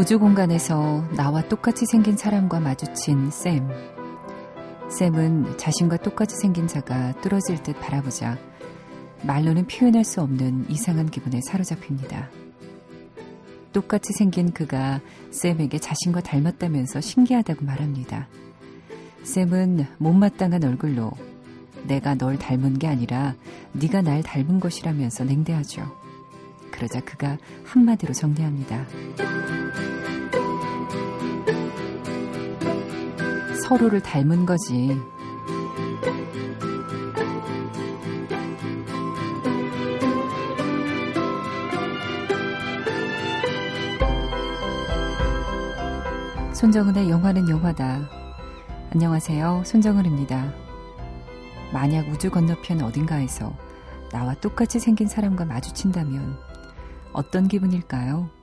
우주 공간에서 나와 똑같이 생긴 사람과 마주친 샘. 샘은 자신과 똑같이 생긴 자가 뚫어질 듯 바라보자 말로는 표현할 수 없는 이상한 기분에 사로잡힙니다. 똑같이 생긴 그가 샘에게 자신과 닮았다면서 신기하다고 말합니다. 샘은 못마땅한 얼굴로 내가 널 닮은 게 아니라 네가 날 닮은 것이라면서 냉대하죠. 그러자 그가 한마디로 정리합니다. 서로를 닮은 거지. 손정은의 영화는 영화다. 안녕하세요. 손정은입니다. 만약 우주 건너편 어딘가에서 나와 똑같이 생긴 사람과 마주친다면 어떤 기분일까요?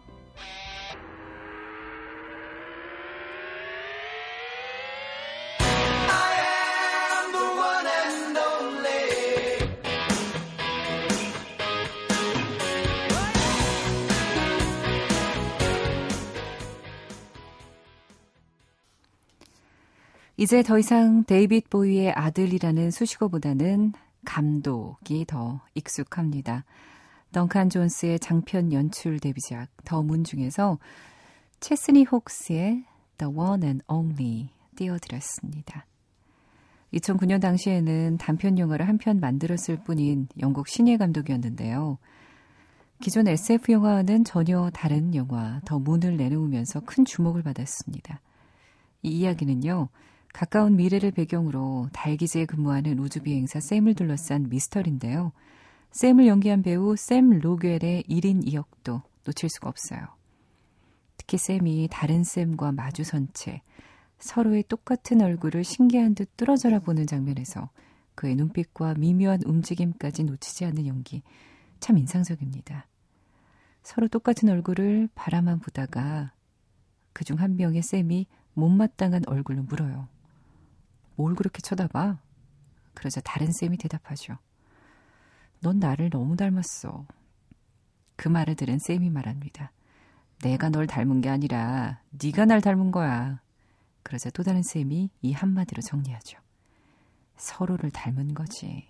이제 더 이상 데이빗 보이의 아들이라는 수식어보다는 감독이 더 익숙합니다. 덩칸 존스의 장편 연출 데뷔작 더문 중에서 체스니 혹스의 The One and Only 띄워드렸습니다. 2009년 당시에는 단편 영화를 한 편 만들었을 뿐인 영국 신예 감독이었는데요. 기존 SF 영화와는 전혀 다른 영화 더 문을 내놓으면서 큰 주목을 받았습니다. 이 이야기는요. 가까운 미래를 배경으로 달기지에 근무하는 우주 비행사 샘을 둘러싼 미스터리인데요. 샘을 연기한 배우 샘 로겔의 1인 2역도 놓칠 수가 없어요. 특히 샘이 다른 샘과 마주선 채 서로의 똑같은 얼굴을 신기한 듯 뚫어져라 보는 장면에서 그의 눈빛과 미묘한 움직임까지 놓치지 않는 연기 참 인상적입니다. 서로 똑같은 얼굴을 바라만 보다가 그중 한 명의 샘이 못마땅한 얼굴로 물어요. 뭘 그렇게 쳐다봐? 그러자 다른 쌤이 대답하죠. 넌 나를 너무 닮았어. 그 말을 들은 쌤이 말합니다. 내가 널 닮은 게 아니라 네가 날 닮은 거야. 그러자 또 다른 쌤이 이 한마디로 정리하죠. 서로를 닮은 거지.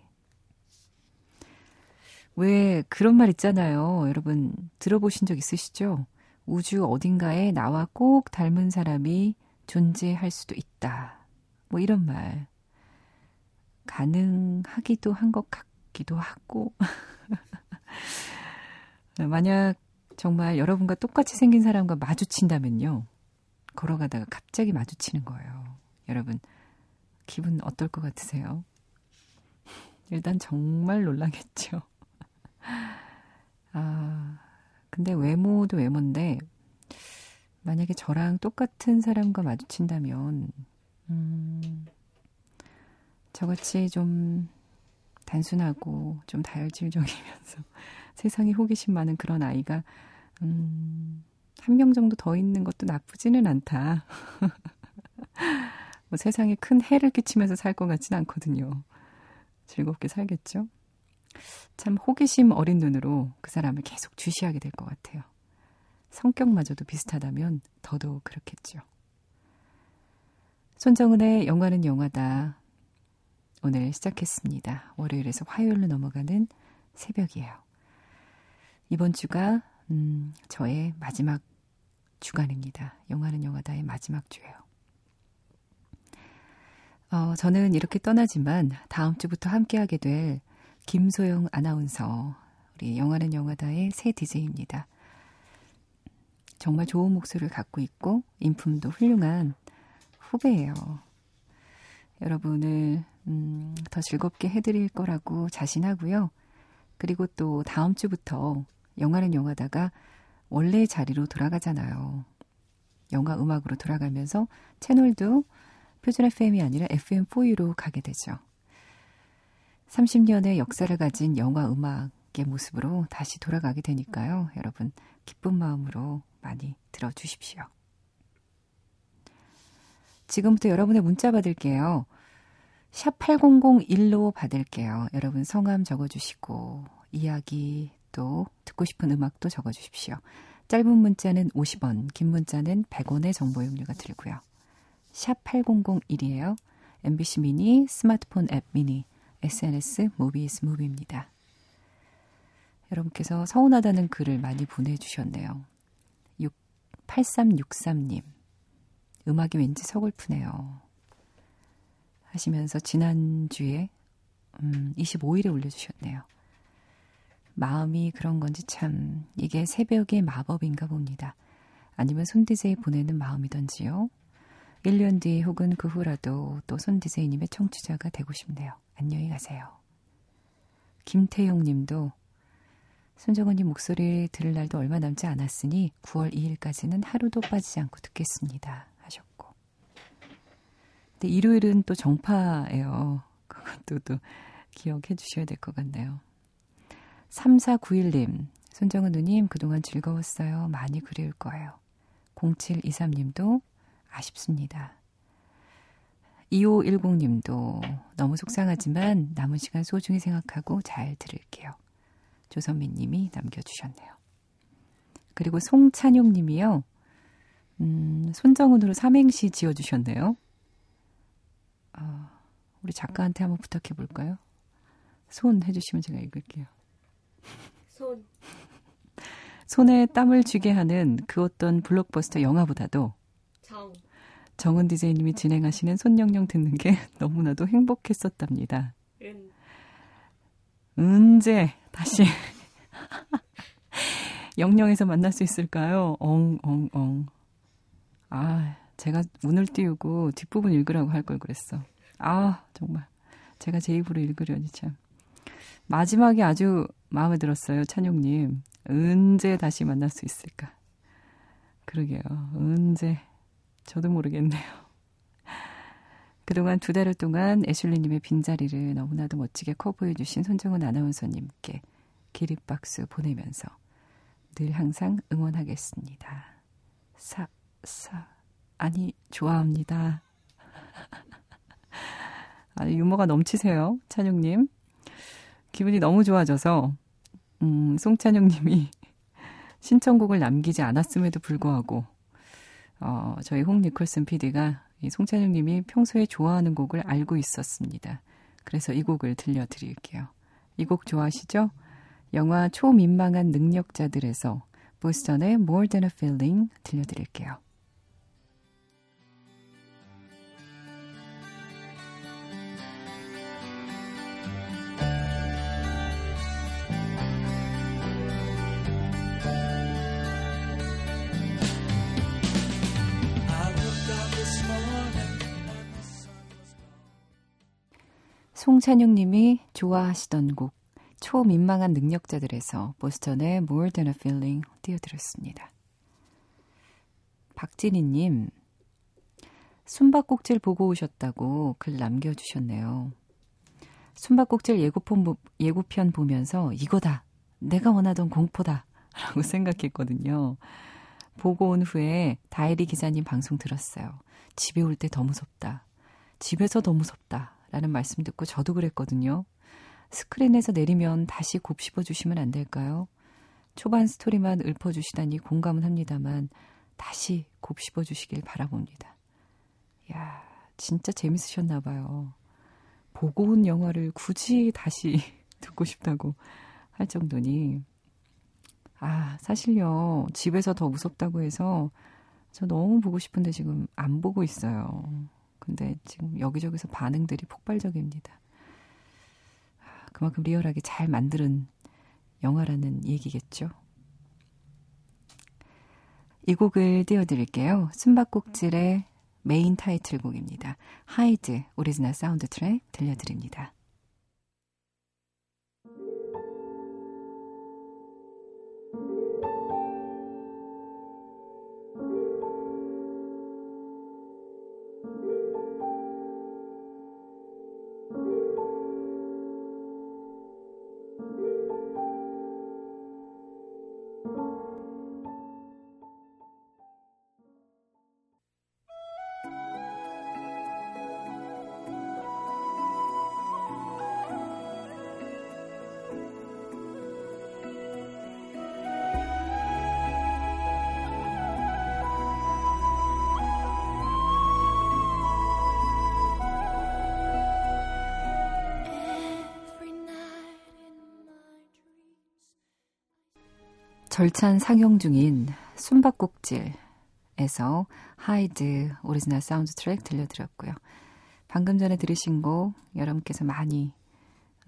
왜 그런 말 있잖아요. 여러분 들어보신 적 있으시죠? 우주 어딘가에 나와 꼭 닮은 사람이 존재할 수도 있다. 뭐 이런 말. 가능하기도 한 것 같기도 하고. 만약 정말 여러분과 똑같이 생긴 사람과 마주친다면요. 걸어가다가 갑자기 마주치는 거예요. 여러분, 기분 어떨 것 같으세요? 일단 정말 놀라겠죠. 아, 근데 외모도 외모인데, 만약에 저랑 똑같은 사람과 마주친다면, 음, 저같이 좀 단순하고 좀 다혈질적이면서 세상에 호기심 많은 그런 아이가 음, 한 명 정도 더 있는 것도 나쁘지는 않다. 뭐 세상에 큰 해를 끼치면서 살 것 같진 않거든요. 즐겁게 살겠죠? 참 호기심 어린 눈으로 그 사람을 계속 주시하게 될 것 같아요. 성격마저도 비슷하다면 더더욱 그렇겠죠. 손정은의 영화는 영화다. 오늘 시작했습니다. 월요일에서 화요일로 넘어가는 새벽이에요. 이번 주가 음, 저의 마지막 주간입니다. 영화는 영화다의 마지막 주예요. 어, 저는 이렇게 떠나지만 다음 주부터 함께하게 될 김소영 아나운서, 우리 영화는 영화다의 새 DJ입니다. 정말 좋은 목소리를 갖고 있고 인품도 훌륭한 후배예요. 여러분을 음, 더 즐겁게 해드릴 거라고 자신하고요. 그리고 또 다음 주부터 영화는 영화다가 원래 자리로 돌아가잖아요. 영화 음악으로 돌아가면서 채널도 표준 FM이 아니라 FM4U로 가게 되죠. 30년의 역사를 가진 영화 음악의 모습으로 다시 돌아가게 되니까요. 여러분, 기쁜 마음으로 많이 들어주십시오. 지금부터 여러분의 문자 받을게요. 샵 8001로 받을게요. 여러분 성함 적어주시고, 이야기 또 듣고 싶은 음악도 적어주십시오. 짧은 문자는 50원, 긴 문자는 100원의 정보 용료가 들고요. 샵 8001이에요. MBC 미니, 스마트폰 앱 미니, SNS 모비스 무비입니다. 여러분께서 서운하다는 글을 많이 보내주셨네요. 6, 8363님. 음악이 왠지 서글프네요. 하시면서 지난주에 음, 25일에 올려주셨네요. 마음이 그런 건지 참 이게 새벽의 마법인가 봅니다. 아니면 손디제이 보내는 마음이던지요. 1년 뒤 혹은 그 후라도 또 손디제이님의 청취자가 되고 싶네요. 안녕히 가세요. 김태용 님도 손정은님 목소리 들을 날도 얼마 남지 않았으니 9월 2일까지는 하루도 빠지지 않고 듣겠습니다. 근데 일요일은 또 정파예요. 그것도 또 기억해 주셔야 될 것 같네요. 3491님, 손정은 누님 그동안 즐거웠어요. 많이 그리울 거예요. 0723님도 아쉽습니다. 2510님도 너무 속상하지만 남은 시간 소중히 생각하고 잘 들을게요. 조선민 님이 남겨주셨네요. 그리고 송찬용 님이요. 음, 손정은으로 삼행시 지어주셨네요. 어, 우리 작가한테 한번 부탁해 볼까요? 손 해주시면 제가 읽을게요. 손. 손에 땀을 쥐게 하는 그 어떤 블록버스터 영화보다도 정. 정은 디제이님이 진행하시는 손영영 듣는 게 너무나도 행복했었답니다. 은. 언제 다시 영영에서 만날 수 있을까요? 엉엉엉. 아, 제가 운을 띄우고 뒷부분 읽으라고 할 걸 그랬어. 아, 정말. 제가 제 입으로 읽으려니 참. 마지막에 아주 마음에 들었어요, 찬용님. 언제 다시 만날 수 있을까? 그러게요. 언제. 저도 모르겠네요. 그동안 두 달여 동안 애슐리님의 빈자리를 너무나도 멋지게 커버해주신 손정은 아나운서님께 기립박수 보내면서 늘 항상 응원하겠습니다. 사, 사, 아니, 좋아합니다. 아니, 유머가 넘치세요, 찬용님. 기분이 너무 좋아져서, 음, 송찬용님이 신청곡을 남기지 않았음에도 불구하고, 어, 저희 홍 니콜슨 PD가 이 송찬용님이 평소에 좋아하는 곡을 알고 있었습니다. 그래서 이 곡을 들려드릴게요. 이 곡 좋아하시죠? 영화 초민망한 능력자들에서 보스턴의 More Than a Feeling 들려드릴게요. 송찬용 님이 좋아하시던 곡 초민망한 능력자들에서 보스턴의 More Than a Feeling 띄워드렸습니다. 박진희 님 숨바꼭질 보고 오셨다고 글 남겨주셨네요. 숨바꼭질 예고편, 예고편 보면서 이거다. 내가 원하던 공포다. 라고 생각했거든요. 보고 온 후에 다이리 기자님 방송 들었어요. 집에 올 때 더 무섭다. 집에서 더 무섭다. 라는 말씀 듣고 저도 그랬거든요. 스크린에서 내리면 다시 곱씹어 주시면 안 될까요? 초반 스토리만 읊어주시다니 공감은 합니다만 다시 곱씹어 주시길 바라봅니다. 야 진짜 재밌으셨나 봐요. 보고 온 영화를 굳이 다시 듣고 싶다고 할 정도니 아 사실요 집에서 더 무섭다고 해서 저 너무 보고 싶은데 지금 안 보고 있어요. 근데 지금 여기저기서 반응들이 폭발적입니다. 그만큼 리얼하게 잘 만드는 영화라는 얘기겠죠. 이 곡을 띄워드릴게요. 숨바꼭질의 메인 타이틀곡입니다. Hide 오리지널 사운드 트랙 들려드립니다. 절찬 상영 중인 숨바꼭질에서 Hide 오리지널 사운드 트랙 들려드렸고요. 방금 전에 들으신 곡 여러분께서 많이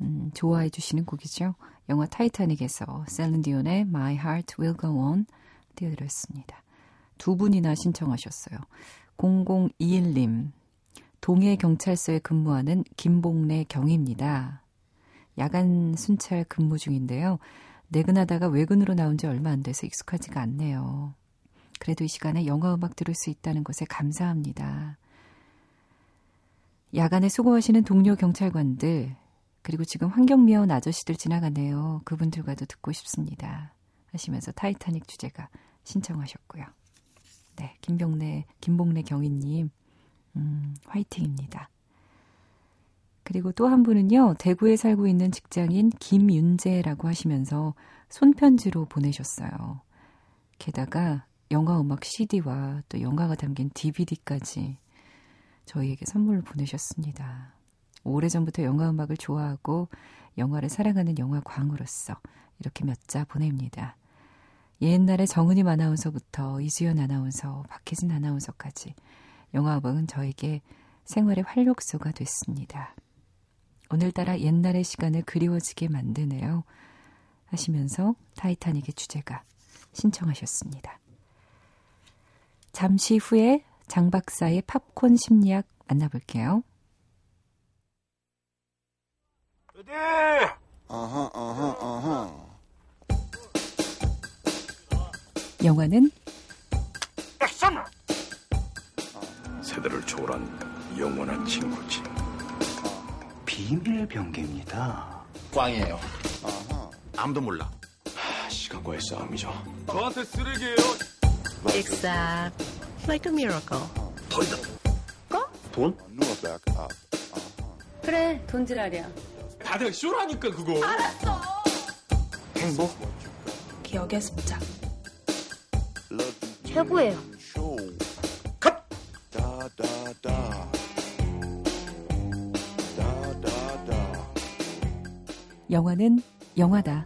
음, 좋아해 주시는 곡이죠. 영화 타이타닉에서 셀린디온의 My Heart Will Go On 띄워드렸습니다. 두 분이나 신청하셨어요. 0021님 동해 경찰서에 근무하는 김봉래 경위입니다. 야간 순찰 근무 중인데요. 내근하다가 외근으로 나온 지 얼마 안 돼서 익숙하지가 않네요. 그래도 이 시간에 영화 음악 들을 수 있다는 것에 감사합니다. 야간에 수고하시는 동료 경찰관들, 그리고 지금 환경미화원 아저씨들 지나가네요. 그분들과도 듣고 싶습니다. 하시면서 타이타닉 주제가 신청하셨고요. 네, 김병래, 김봉래 경위님, 음, 화이팅입니다. 그리고 또 한 분은요, 대구에 살고 있는 직장인 김윤재라고 하시면서 손편지로 보내셨어요. 게다가 영화 음악 CD와 또 영화가 담긴 DVD까지 저희에게 선물을 보내셨습니다. 오래전부터 영화 음악을 좋아하고 영화를 사랑하는 영화광으로서 이렇게 몇 자 보냅니다. 옛날에 정은임 아나운서부터 이수연 아나운서, 박혜진 아나운서까지 영화 음악은 저에게 생활의 활력소가 됐습니다. 오늘따라 옛날의 시간을 그리워지게 만드네요. 하시면서 타이타닉의 주제가 신청하셨습니다. 잠시 후에 장 박사의 팝콘 심리학 만나볼게요. 어디? 어허, 어허, 어허. 영화는 액션! 세대를 초월한 영원한 친구지. 비밀 병기입니다. 꽝이에요. 아무도 몰라. 하, 시간과의 싸움이죠. 저한테 쓰레기예요. Except like a miracle. 돈? Knew back up. 그래, 돈지랄이야. 다들 쇼라니까 그거. 행복? 기억의 습작. 최고예요. 영화는 영화다.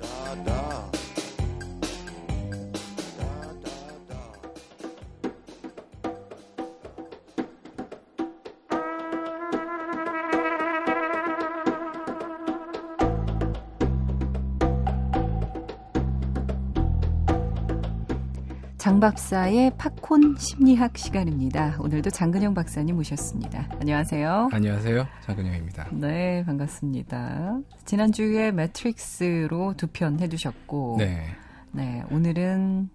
장 박사의 팝콘 심리학 시간입니다. 오늘도 장근영 박사님 모셨습니다. 안녕하세요. 안녕하세요. 장근영입니다. 네, 반갑습니다. 지난주에 매트릭스로 두 편 해주셨고, 네. 네, 오늘은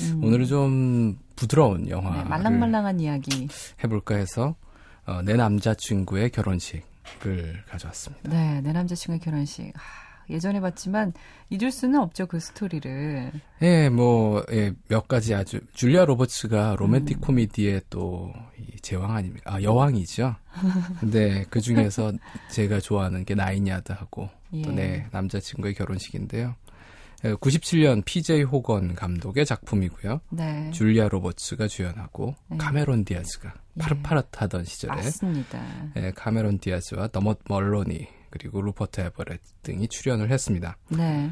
음, 오늘은 좀 부드러운 영화 네, 말랑말랑한 이야기. 해볼까 해서 어, 내 남자친구의 결혼식을 가져왔습니다. 네, 내 남자친구의 결혼식. 하, 예전에 봤지만 잊을 수는 없죠 그 스토리를. 예, 뭐, 예, 몇 가지 아주, 줄리아 로버츠가 로맨틱 음. 코미디의 또, 이 제왕 아닙니까? 아, 여왕이죠. 근데 그 중에서 제가 좋아하는 게 나인야드하고 예. 또 내 남자친구의 결혼식인데요. 97년 PJ 호건 감독의 작품이고요. 네, 줄리아 로버츠가 주연하고 네. 카메론 디아즈가 예. 파릇파릇하던 시절에 맞습니다. 예, 카메론 디아즈와 더모트 멀로니 그리고 루퍼트 에버렛 등이 출연을 했습니다. 네,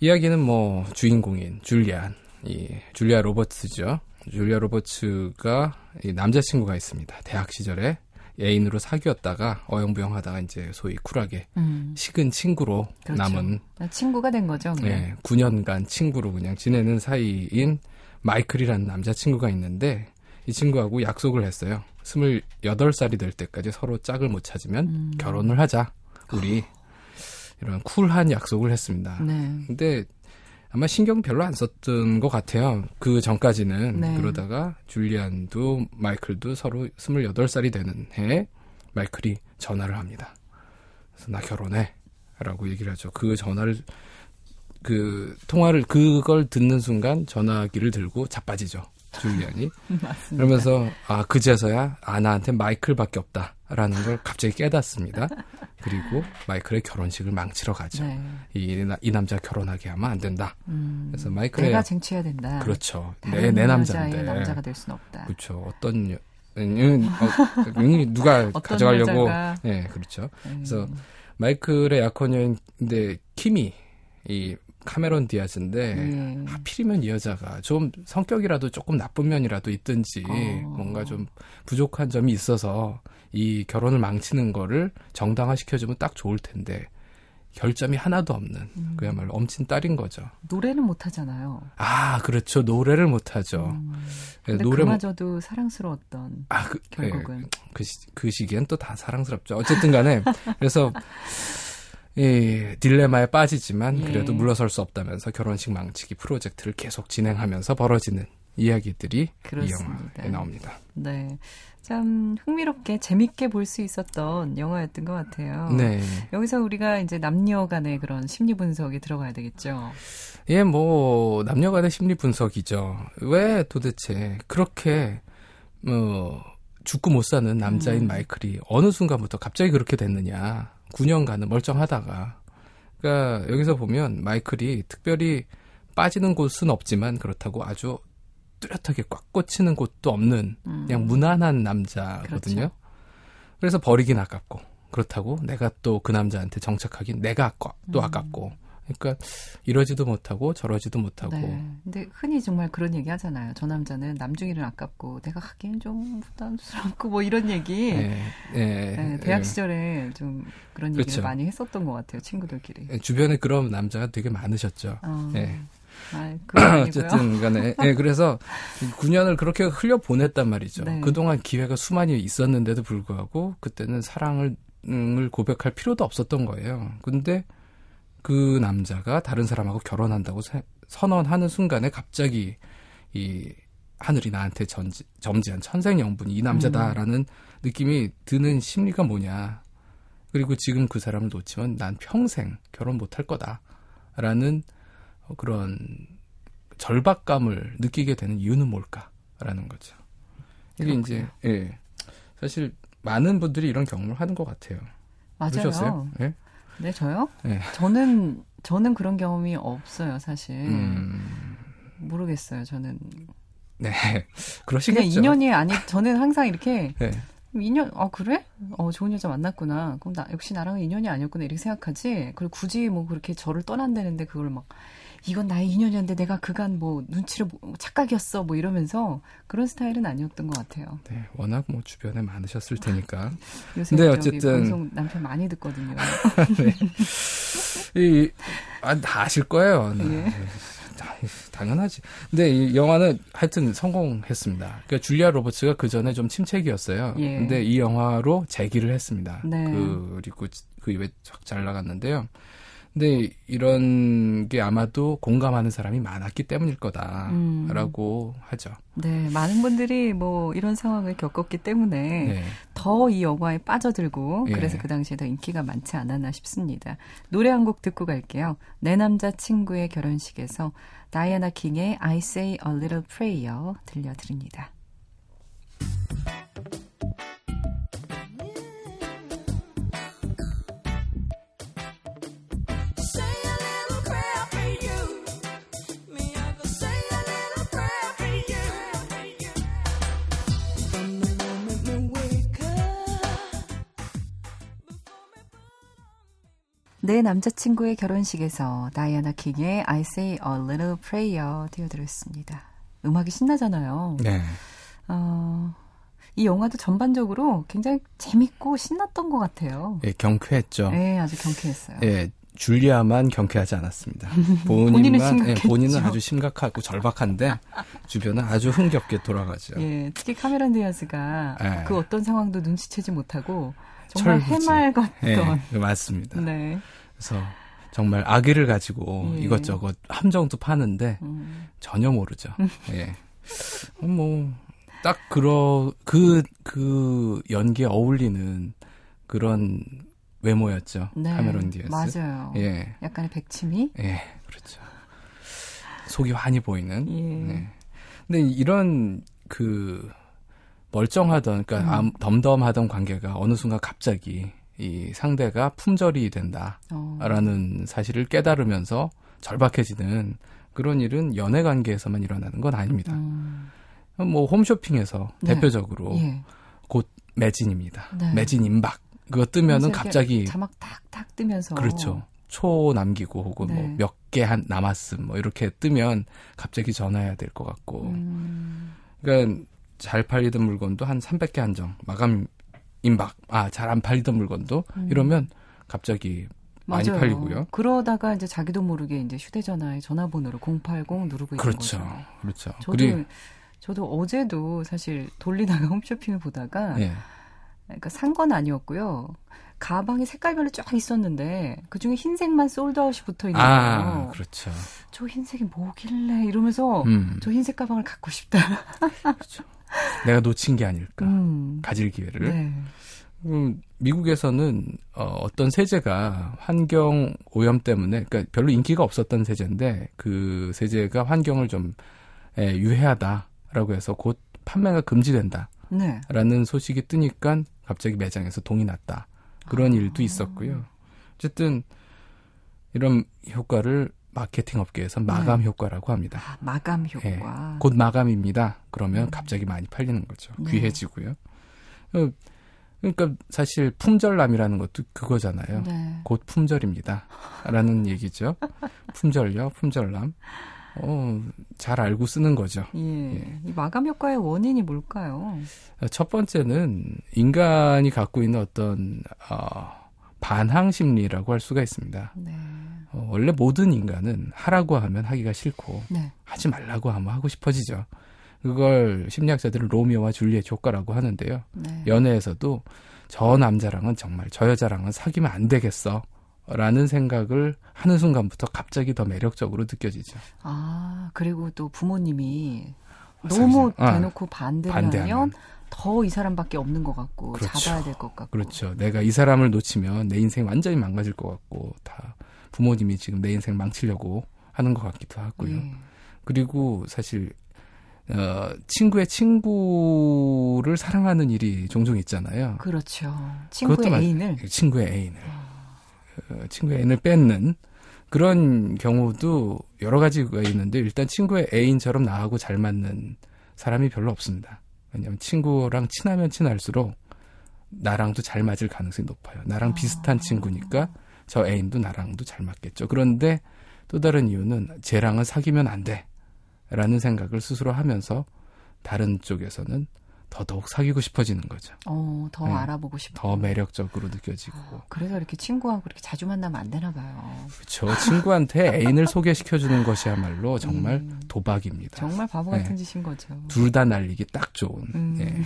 이야기는 뭐 주인공인 줄리안, 이 줄리아 로버츠죠. 줄리아 로버츠가 이 남자친구가 있습니다. 대학 시절에 애인으로 사귀었다가 어영부영하다가 이제 소위 쿨하게 음, 식은 친구로 그렇죠. 남은 친구가 된 거죠. 그냥. 예, 9년간 친구로 그냥 지내는 사이인 마이클이라는 남자친구가 있는데 이 친구하고 약속을 했어요. 28살이 될 때까지 서로 짝을 못 찾으면 음. 결혼을 하자. 우리 이런 쿨한 약속을 했습니다. 네, 근데 아마 신경 별로 안 썼던 것 같아요. 그 전까지는 네. 그러다가 줄리안도 마이클도 서로 28살이 되는 해에 마이클이 전화를 합니다. 그래서 나 결혼해. 라고 얘기를 하죠. 그 전화를 그 통화를 그걸 듣는 순간 전화기를 들고 자빠지죠. 줄리안이. 맞습니다. 그러면서 아 그제서야 아 나한테 마이클밖에 없다라는 걸 갑자기 깨닫습니다. 그리고 마이클의 결혼식을 망치러 가죠. 네, 이, 나- 이 남자 결혼하게 하면 안 된다. 음, 그래서 마이클의 내가 쟁취해야 된다. 그렇죠. 내, 내 남자인데. 남자가 될 수는 없다. 그렇죠. 어떤 여, 음, 어, 음, 누가 가져가려고. 예, 그렇죠. 음, 그래서 마이클의 약혼녀인데 킴이 이 카메론 디아즈인데 예. 하필이면 이 여자가 좀 성격이라도 조금 나쁜 면이라도 있든지 어. 뭔가 좀 부족한 점이 있어서 이 결혼을 망치는 거를 정당화시켜주면 딱 좋을 텐데 결점이 하나도 없는 음. 그야말로 엄친 딸인 거죠. 노래는 못 하잖아요. 아 그렇죠 노래를 못하죠. 음. 예, 근데 노래 못- 그마저도 사랑스러웠던 아, 그, 결국은. 예, 그, 시, 그 시기엔 또 다 사랑스럽죠. 어쨌든 간에, 그래서, 이 딜레마에 빠지지만, 예. 그래도 물러설 수 없다면서 결혼식 망치기 프로젝트를 계속 진행하면서 벌어지는 이야기들이 이 그렇습니다. 영화에 나옵니다. 네. 참 흥미롭게 재밌게 볼 수 있었던 영화였던 것 같아요. 네. 여기서 우리가 이제 남녀 간의 그런 심리 분석에 들어가야 되겠죠. 예, 뭐, 남녀 간의 심리 분석이죠. 왜 도대체 그렇게, 뭐, 죽고 못 사는 남자인 음. 마이클이 어느 순간부터 갑자기 그렇게 됐느냐. 9년간은 멀쩡하다가. 그러니까 여기서 보면 마이클이 특별히 빠지는 곳은 없지만 그렇다고 아주 뚜렷하게 꽉 꽂히는 곳도 없는 음. 그냥 무난한 남자거든요. 그렇죠. 그래서 버리긴 아깝고 그렇다고 내가 또 그 남자한테 정착하긴 내가 아까, 또 음. 아깝고 그러니까 이러지도 못하고 저러지도 못하고 네. 근데 흔히 정말 그런 얘기 하잖아요. 저 남자는 남중이는 아깝고 내가 하기엔 좀 부담스럽고 뭐 이런 얘기. 예, 예, 네, 대학 예. 시절에 좀 그런 얘기를 그렇죠. 많이 했었던 것 같아요. 친구들끼리. 예, 주변에 그런 남자가 되게 많으셨죠. 어, 예. 아. 어쨌든 간에 예, 그래서 9년을 그렇게 흘려 보냈단 말이죠. 네. 그동안 기회가 수많이 있었는데도 불구하고 그때는 사랑을 을 고백할 필요도 없었던 거예요. 근데 그 남자가 다른 사람하고 결혼한다고 세- 선언하는 순간에 갑자기 이 하늘이 나한테 전지, 점지한 천생연분이 이 남자다라는 느낌이 드는 심리가 뭐냐. 그리고 지금 그 사람을 놓치면 난 평생 결혼 못할 거다라는 어, 그런 절박감을 느끼게 되는 이유는 뭘까라는 거죠. 이게 이제 예 사실 많은 분들이 이런 경험을 하는 것 같아요. 맞아요. 그러셨어요? 예? 네, 저요? 네. 저는 저는 그런 경험이 없어요, 사실. 음, 모르겠어요. 저는 네 그냥 그러시겠죠. 인연이 아니 저는 항상 이렇게 네. 인연 어 그래? 어 좋은 여자 만났구나. 그럼 나 역시 나랑 은 인연이 아니었구나 이렇게 생각하지. 그리고 굳이 뭐 그렇게 저를 떠난다는데 그걸 막 이건 나의 인연이었는데 내가 그간 뭐 눈치를 보- 착각이었어 뭐 이러면서 그런 스타일은 아니었던 것 같아요. 네, 워낙 뭐 주변에 많으셨을 테니까. 요새 저기 어쨌든- 남편 많이 듣거든요. 이, 아, 다 아실 거예요. 네. 예. 다- 당연하지. 근데 이 영화는 하여튼 성공했습니다. 그러니까 줄리아 로버츠가 그 전에 좀 침체기였어요. 예. 근데 이 영화로 재기를 했습니다. 네. 그리고 그 이후에 잘 나갔는데요. 근데 이런 게 아마도 공감하는 사람이 많았기 때문일 거다라고 음. 하죠. 네, 많은 분들이 뭐 이런 상황을 겪었기 때문에 네. 더이 영화에 빠져들고 예. 그래서 그 당시에 더 인기가 많지 않았나 싶습니다. 노래 한 곡 듣고 갈게요. 내 남자 친구의 결혼식에서 다이애나 킹의 I Say a Little Prayer 들려드립니다. 내 남자친구의 결혼식에서 다이애나 킹의 I Say a Little Prayer 띄워드렸습니다. 음악이 신나잖아요. 네. 어, 이 영화도 전반적으로 굉장히 재밌고 신났던 것 같아요. 예, 경쾌했죠. 네, 아주 경쾌했어요. 예, 줄리아만 경쾌하지 않았습니다. 본인만, 예. 본인은 아주 심각하고 절박한데 주변은 아주 흥겹게 돌아가죠. 예, 특히 카메론 디아즈가 예. 그 어떤 상황도 눈치채지 못하고 정말 철부지. 해맑았던. 예, 맞습니다. 네. 그래서 정말 아기를 가지고 예. 이것저것 함정도 파는데 음, 전혀 모르죠. 예. 뭐, 딱, 그러, 그, 그 연기에 어울리는 그런 외모였죠. 네. 카메론 디아스. 맞아요. 예. 약간의 백치미. 예, 그렇죠. 속이 환히 보이는. 예. 네. 근데 이런 그 멀쩡하던 그러니까 음. 암- 덤덤하던 관계가 어느 순간 갑자기 이 상대가 품절이 된다라는 어, 사실을 깨달으면서 절박해지는 그런 일은 연애 관계에서만 일어나는 건 아닙니다. 음, 뭐 홈쇼핑에서 네. 대표적으로 예. 곧 매진입니다. 네. 매진 임박. 그거 뜨면은 이렇게 갑자기 자막 탁탁 뜨면서. 그렇죠. 초 남기고 혹은 네. 뭐몇 개 한 남았음 뭐 이렇게 뜨면 갑자기 전화해야 될 것 같고 음, 그러니까 잘 팔리던 물건도 한 300개 한정 마감 임박 아 잘 안 팔리던 물건도 이러면 갑자기 많이 음. 맞아요. 팔리고요. 그러다가 이제 자기도 모르게 이제 휴대전화에 전화번호를 080 누르고 있는 그렇죠. 거죠. 그렇죠. 저도 그리고 저도 어제도 사실 돌리다가 홈쇼핑을 보다가 예. 그러니까 산 건 아니었고요. 가방이 색깔별로 쫙 있었는데 그 중에 흰색만 솔드아웃이 붙어 있는 아, 거예요. 그렇죠. 저 흰색이 뭐길래 이러면서 음, 저 흰색 가방을 갖고 싶다. 내가 놓친 게 아닐까. 음. 가질 기회를. 네. 음, 미국에서는 어, 어떤 세제가 환경 오염 때문에 그러니까 별로 인기가 없었던 세제인데 그 세제가 환경을 좀 에, 유해하다라고 해서 곧 판매가 금지된다라는 네. 소식이 뜨니까 갑자기 매장에서 동이 났다. 그런 아. 일도 있었고요. 어쨌든 이런 효과를 마케팅 업계에서 마감 효과라고 합니다. 아, 마감 효과. 예, 곧 마감입니다. 그러면 갑자기 많이 팔리는 거죠. 네. 귀해지고요. 어, 그러니까 사실 품절남이라는 것도 그거잖아요. 네. 곧 품절입니다. 라는 얘기죠. 품절요, 품절남. 어, 잘 알고 쓰는 거죠. 예. 이 마감 효과의 원인이 뭘까요? 첫 번째는 인간이 갖고 있는 어떤, 어, 반항 심리라고 할 수가 있습니다. 네. 어, 원래 모든 인간은 하라고 하면 하기가 싫고, 네. 하지 말라고 하면 하고 싶어지죠. 그걸 심리학자들은 로미오와 줄리엣 효과라고 하는데요. 네. 연애에서도 저 남자랑은 정말 저 여자랑은 사귀면 안 되겠어. 라는 생각을 하는 순간부터 갑자기 더 매력적으로 느껴지죠. 아, 그리고 또 부모님이 아, 너무 아, 대놓고 반대를 반대하면. 더 이 사람밖에 없는 것 같고 그렇죠. 잡아야 될 것 같고. 그렇죠. 내가 이 사람을 놓치면 내 인생 완전히 망가질 것 같고 다 부모님이 지금 내 인생 망치려고 하는 것 같기도 하고요. 예. 그리고 사실 어, 친구의 친구를 사랑하는 일이 종종 있잖아요. 그렇죠. 친구의 그것도 맞- 애인을 친구의 애인을 어, 친구의 애인을 뺏는 그런 경우도 여러 가지가 있는데 일단 친구의 애인처럼 나하고 잘 맞는 사람이 별로 없습니다. 왜냐하면 친구랑 친하면 친할수록 나랑도 잘 맞을 가능성이 높아요. 나랑 비슷한 친구니까 저 애인도 나랑도 잘 맞겠죠. 그런데 또 다른 이유는 쟤랑은 사귀면 안 돼. 라는 생각을 스스로 하면서 다른 쪽에서는 더더욱 사귀고 싶어지는 거죠. 어, 더 네. 알아보고 싶어. 더 매력적으로 느껴지고. 그래서 이렇게 친구하고 이렇게 자주 만나면 안 되나 봐요. 그렇죠. 친구한테 애인을 소개시켜 주는 것이야말로 정말 음. 도박입니다. 정말 바보 같은 네. 짓인 거죠. 둘 다 날리기 딱 좋은. 음. 예.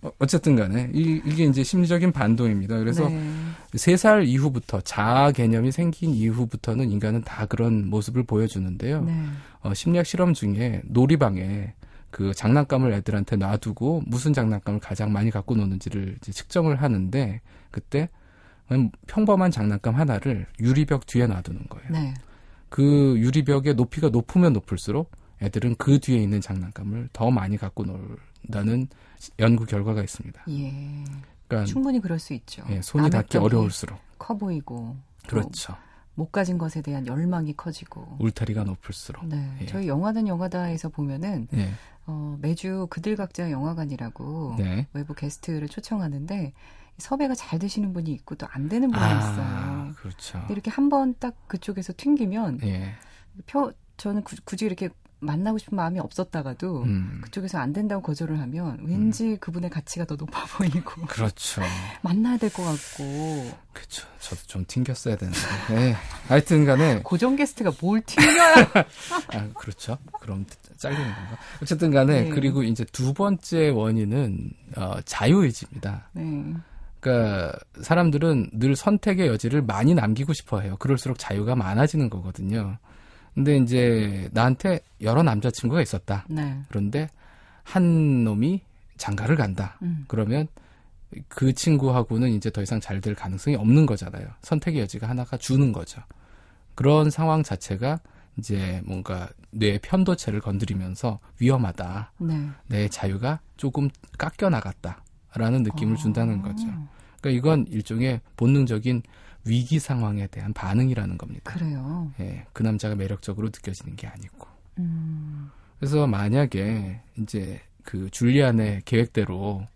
어, 어쨌든 간에 이, 게 이제 심리적인 반동입니다. 그래서 네. 세살 이후부터 자아 개념이 생긴 이후부터는 인간은 다 그런 모습을 보여주는데요. 네. 어, 심리학 실험 중에 놀이방에 그 장난감을 애들한테 놔두고 무슨 장난감을 가장 많이 갖고 노는지를 이제 측정을 하는데 그때 평범한 장난감 하나를 유리벽 뒤에 놔두는 거예요. 네. 그 유리벽의 높이가 높으면 높을수록 애들은 그 뒤에 있는 장난감을 더 많이 갖고 놀다는 연구 결과가 있습니다. 예. 그러니까 충분히 그럴 수 있죠. 예, 손이 닿기 어려울수록 커 보이고 또 그렇죠. 못 가진 것에 대한 열망이 커지고. 울타리가 높을수록 네. 예. 저희 영화는 영화다에서 보면은 예, 어, 매주 그들 각자 영화관이라고 네. 외부 게스트를 초청하는데 섭외가 잘 되시는 분이 있고 또 안 되는 분이 아, 있어요. 그렇죠. 이렇게 한 번 딱 그쪽에서 튕기면 예, 표 저는 구- 굳이 이렇게 만나고 싶은 마음이 없었다가도 음, 그쪽에서 안 된다고 거절을 하면 왠지 그분의 가치가 더 높아 보이고 그렇죠. 만나야 될 것 같고 그렇죠. 저도 좀 튕겼어야 되는데. 네. 하여튼간에 고정 게스트가 뭘 튕겨요? 아 그렇죠. 그럼 잘리는 건가? 어쨌든간에 네. 그리고 이제 두 번째 원인은 어, 자유의지입니다. 네. 그러니까 사람들은 늘 선택의 여지를 많이 남기고 싶어해요. 그럴수록 자유가 많아지는 거거든요. 근데 이제 나한테 여러 남자친구가 있었다. 네. 그런데 한 놈이 장가를 간다. 음. 그러면 그 친구하고는 이제 더 이상 잘 될 가능성이 없는 거잖아요. 선택의 여지가 하나가 주는 거죠. 그런 상황 자체가 이제 뭔가 뇌의 편도체를 건드리면서 위험하다. 네. 내 자유가 조금 깎여 나갔다라는 느낌을 아. 준다는 거죠. 그러니까 이건 일종의 본능적인 위기 상황에 대한 반응이라는 겁니다. 그래요. 예, 그 남자가 매력적으로 느껴지는 게 아니고. 음. 그래서 만약에 이제 그 줄리안의 계획대로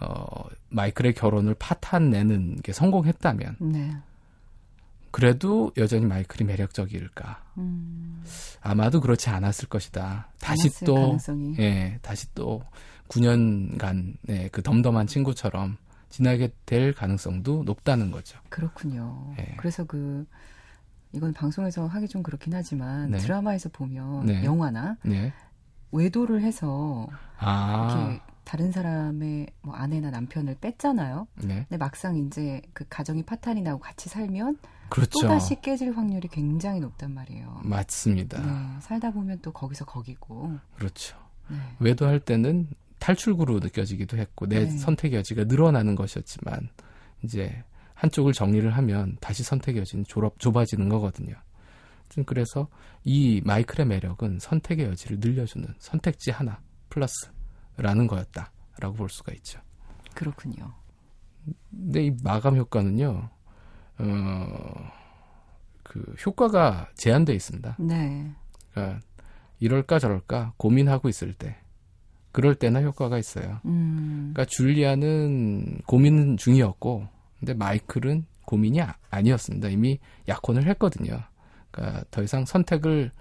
어 마이클의 결혼을 파탄 내는 게 성공했다면 네. 그래도 여전히 마이클이 매력적일까? 음, 아마도 그렇지 않았을 것이다. 다시 또 가능성이. 예, 다시 또 9년간 그 덤덤한 친구처럼 지나게 될 가능성도 높다는 거죠. 그렇군요. 예. 그래서 그 이건 방송에서 하기 좀 그렇긴 하지만 네. 드라마에서 보면 네. 영화나 네. 외도를 해서 아, 이렇게 다른 사람의 뭐 아내나 남편을 뺐잖아요. 네. 근데 막상 이제 그 가정이 파탄이 나고 같이 살면 그렇죠. 또 다시 깨질 확률이 굉장히 높단 말이에요. 맞습니다. 네, 살다 보면 또 거기서 거기고. 그렇죠. 네. 외도할 때는 탈출구로 느껴지기도 했고 내 네. 선택의 여지가 늘어나는 것이었지만 이제 한쪽을 정리를 하면 다시 선택의 여지는 졸업, 좁아지는 거거든요. 좀 그래서 이 마이클의 매력은 선택의 여지를 늘려주는 선택지 하나 플러스라는 거였다라고 볼 수가 있죠. 그렇군요. 근데 이 마감 효과는요, 어, 그 효과가 제한돼 있습니다. 네. 그러니까 이럴까 저럴까 고민하고 있을 때, 그럴 때나 효과가 있어요. 음. 그러니까 줄리아는 고민 중이었고, 근데 마이클은 고민이 아, 아니었습니다. 이미 약혼을 했거든요. 그러니까 더 이상 선택을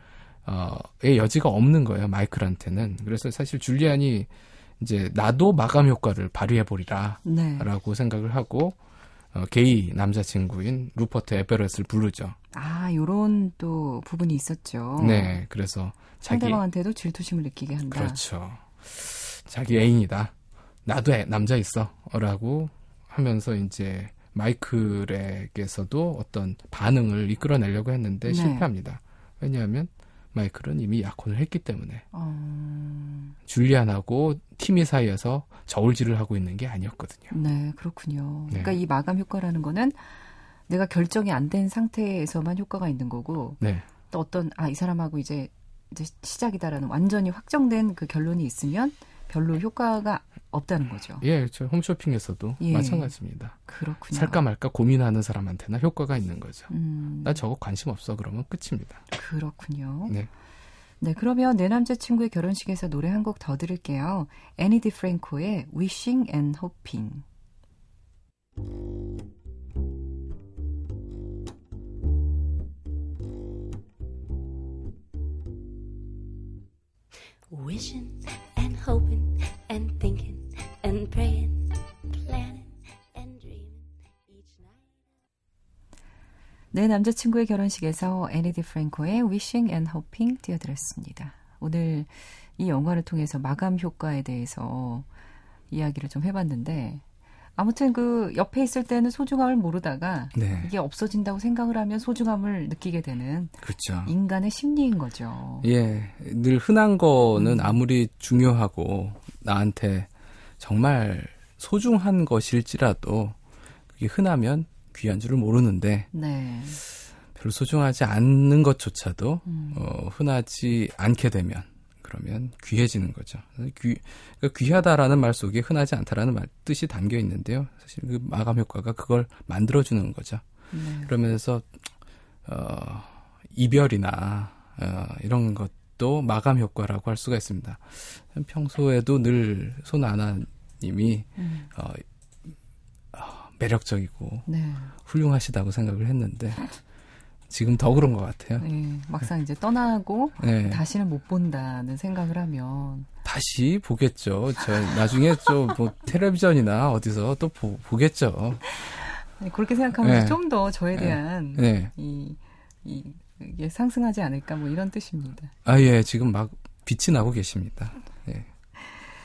어의 여지가 없는 거예요. 마이클한테는. 그래서 사실 줄리안이 이제 나도 마감 효과를 발휘해 보리라. 네. 라고 생각을 하고 어, 게이 남자친구인 루퍼트 에베렛을 부르죠. 아, 요런 또 부분이 있었죠. 네, 그래서 자기 상대방한테도 질투심을 느끼게 한다. 그렇죠. 자기 애인이다. 나도 애, 남자 있어 라고 하면서 이제 마이클에게서도 어떤 반응을 이끌어내려고 했는데 네. 실패합니다. 왜냐하면 마이클은 이미 약혼을 했기 때문에 어, 줄리안하고 티미 사이에서 저울질을 하고 있는 게 아니었거든요. 네, 그렇군요. 네. 그러니까 이 마감 효과라는 거는 내가 결정이 안 된 상태에서만 효과가 있는 거고 네, 또 어떤 아 이 사람하고 이제 이제 시작이다라는 완전히 확정된 그 결론이 있으면 별로 효과가 없다는 거죠. 예, 그렇죠. 홈쇼핑에서도 예. 마찬가지입니다. 그렇군요. 살까 말까 고민하는 사람한테나 효과가 있는 거죠. 음, 나 저거 관심 없어 그러면 끝입니다. 그렇군요. 네. 네, 그러면 내 남자친구의 결혼식에서 노래 한 곡 더 들을게요. 애니 디프랭코의 Wishing and Hoping. Wishing and hoping and thinking and praying, planning and dreaming each night. 내 남자친구의 결혼식에서 애니 디 프랭코의 Wishing and Hoping 띄워드렸습니다. 오늘 이 영화를 통해서 마감 효과에 대해서 이야기를 좀 해봤는데 아무튼 그 옆에 있을 때는 소중함을 모르다가 네. 이게 없어진다고 생각을 하면 소중함을 느끼게 되는 그렇죠. 인간의 심리인 거죠. 예, 늘 흔한 거는 아무리 중요하고 나한테 정말 소중한 것일지라도 그게 흔하면 귀한 줄을 모르는데 네. 별로 소중하지 않는 것조차도 음. 어, 흔하지 않게 되면 그러면 귀해지는 거죠. 귀, 그러니까 귀하다라는 말 속에 흔하지 않다라는 말 뜻이 담겨 있는데요. 사실 그 마감 효과가 그걸 만들어주는 거죠. 네. 그러면서 어, 이별이나 어, 이런 것도 마감 효과라고 할 수가 있습니다. 평소에도 늘 손아나님이 음. 어, 어, 매력적이고 네. 훌륭하시다고 생각을 했는데 지금 더 그런 것 같아요. 네. 막상 이제 떠나고 네. 다시는 못 본다는 생각을 하면 다시 보겠죠. 저 나중에 좀 뭐 텔레비전이나 어디서 또 보, 보겠죠. 네, 그렇게 생각하면 네. 좀더 저에 대한 네. 이, 이, 이게 상승하지 않을까 뭐 이런 뜻입니다. 아 예, 지금 막 빛이 나고 계십니다. 예.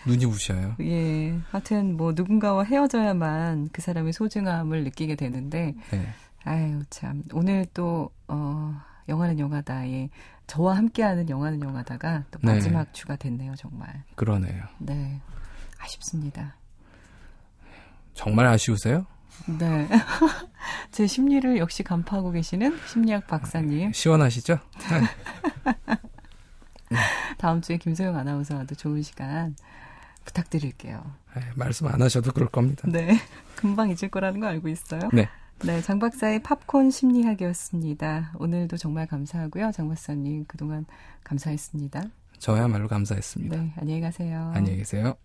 눈이 부셔요. 예. 하여튼 뭐 누군가와 헤어져야만 그 사람의 소중함을 느끼게 되는데 네. 아유 참 오늘 또 어, 영화는 영화다에 저와 함께하는 영화는 영화다가 또 네. 마지막 주가 됐네요 정말. 그러네요. 네. 아쉽습니다. 정말 아쉬우세요? 네. 제 심리를 역시 간파하고 계시는 심리학 박사님. 시원하시죠? 다음 주에 김소영 아나운서와도 좋은 시간 부탁드릴게요. 에이, 말씀 안 하셔도 그럴 겁니다. 네. 금방 잊을 거라는 거 알고 있어요? 네. 네, 장 박사의 팝콘 심리학이었습니다. 오늘도 정말 감사하고요. 장 박사님 그동안 감사했습니다. 저야말로 감사했습니다. 네, 안녕히 가세요. 안녕히 계세요.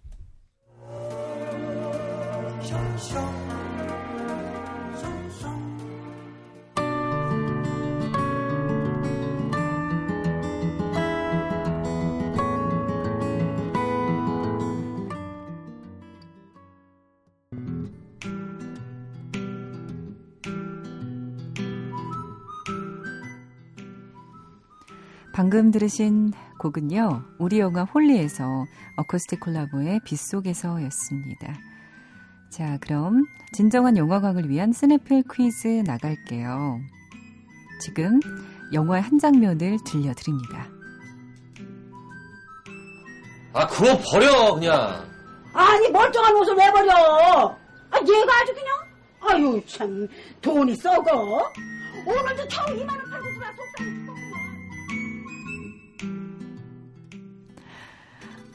방금 들으신 곡은요, 우리 영화 홀리에서 어쿠스틱 콜라보의 빗속에서였습니다. 자, 그럼 진정한 영화광을 위한 스냅필 퀴즈 나갈게요. 지금 영화의 한 장면을 들려드립니다. 아, 그거 버려, 그냥. 아니 멀쩡한 옷을 왜 버려? 아 얘가 아주 그냥 아유 참 돈이 썩어. 오늘도 겨우 2만 원 팔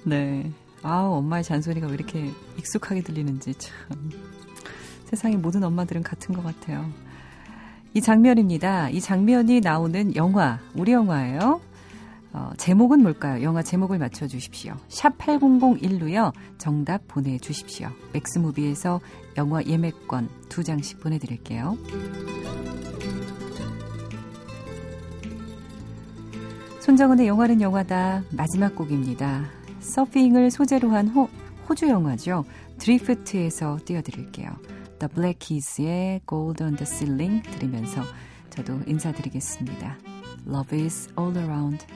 네. 아 엄마의 잔소리가 왜 이렇게 익숙하게 들리는지 참. 세상의 모든 엄마들은 같은 것 같아요. 이 장면입니다. 이 장면이 나오는 영화, 우리 영화예요. 어, 제목은 뭘까요? 영화 제목을 맞춰주십시오. 샵 8001로요. 정답 보내주십시오. 맥스무비에서 영화 예매권 두 장씩 보내드릴게요. 손정은의 영화는 영화다. 마지막 곡입니다. 서핑을 소재로 한 호, 호주 영화죠. 드리프트에서 띄워드릴게요. The Black Keys의 Gold on the Ceiling 들으면서 저도 인사드리겠습니다. Love is all around.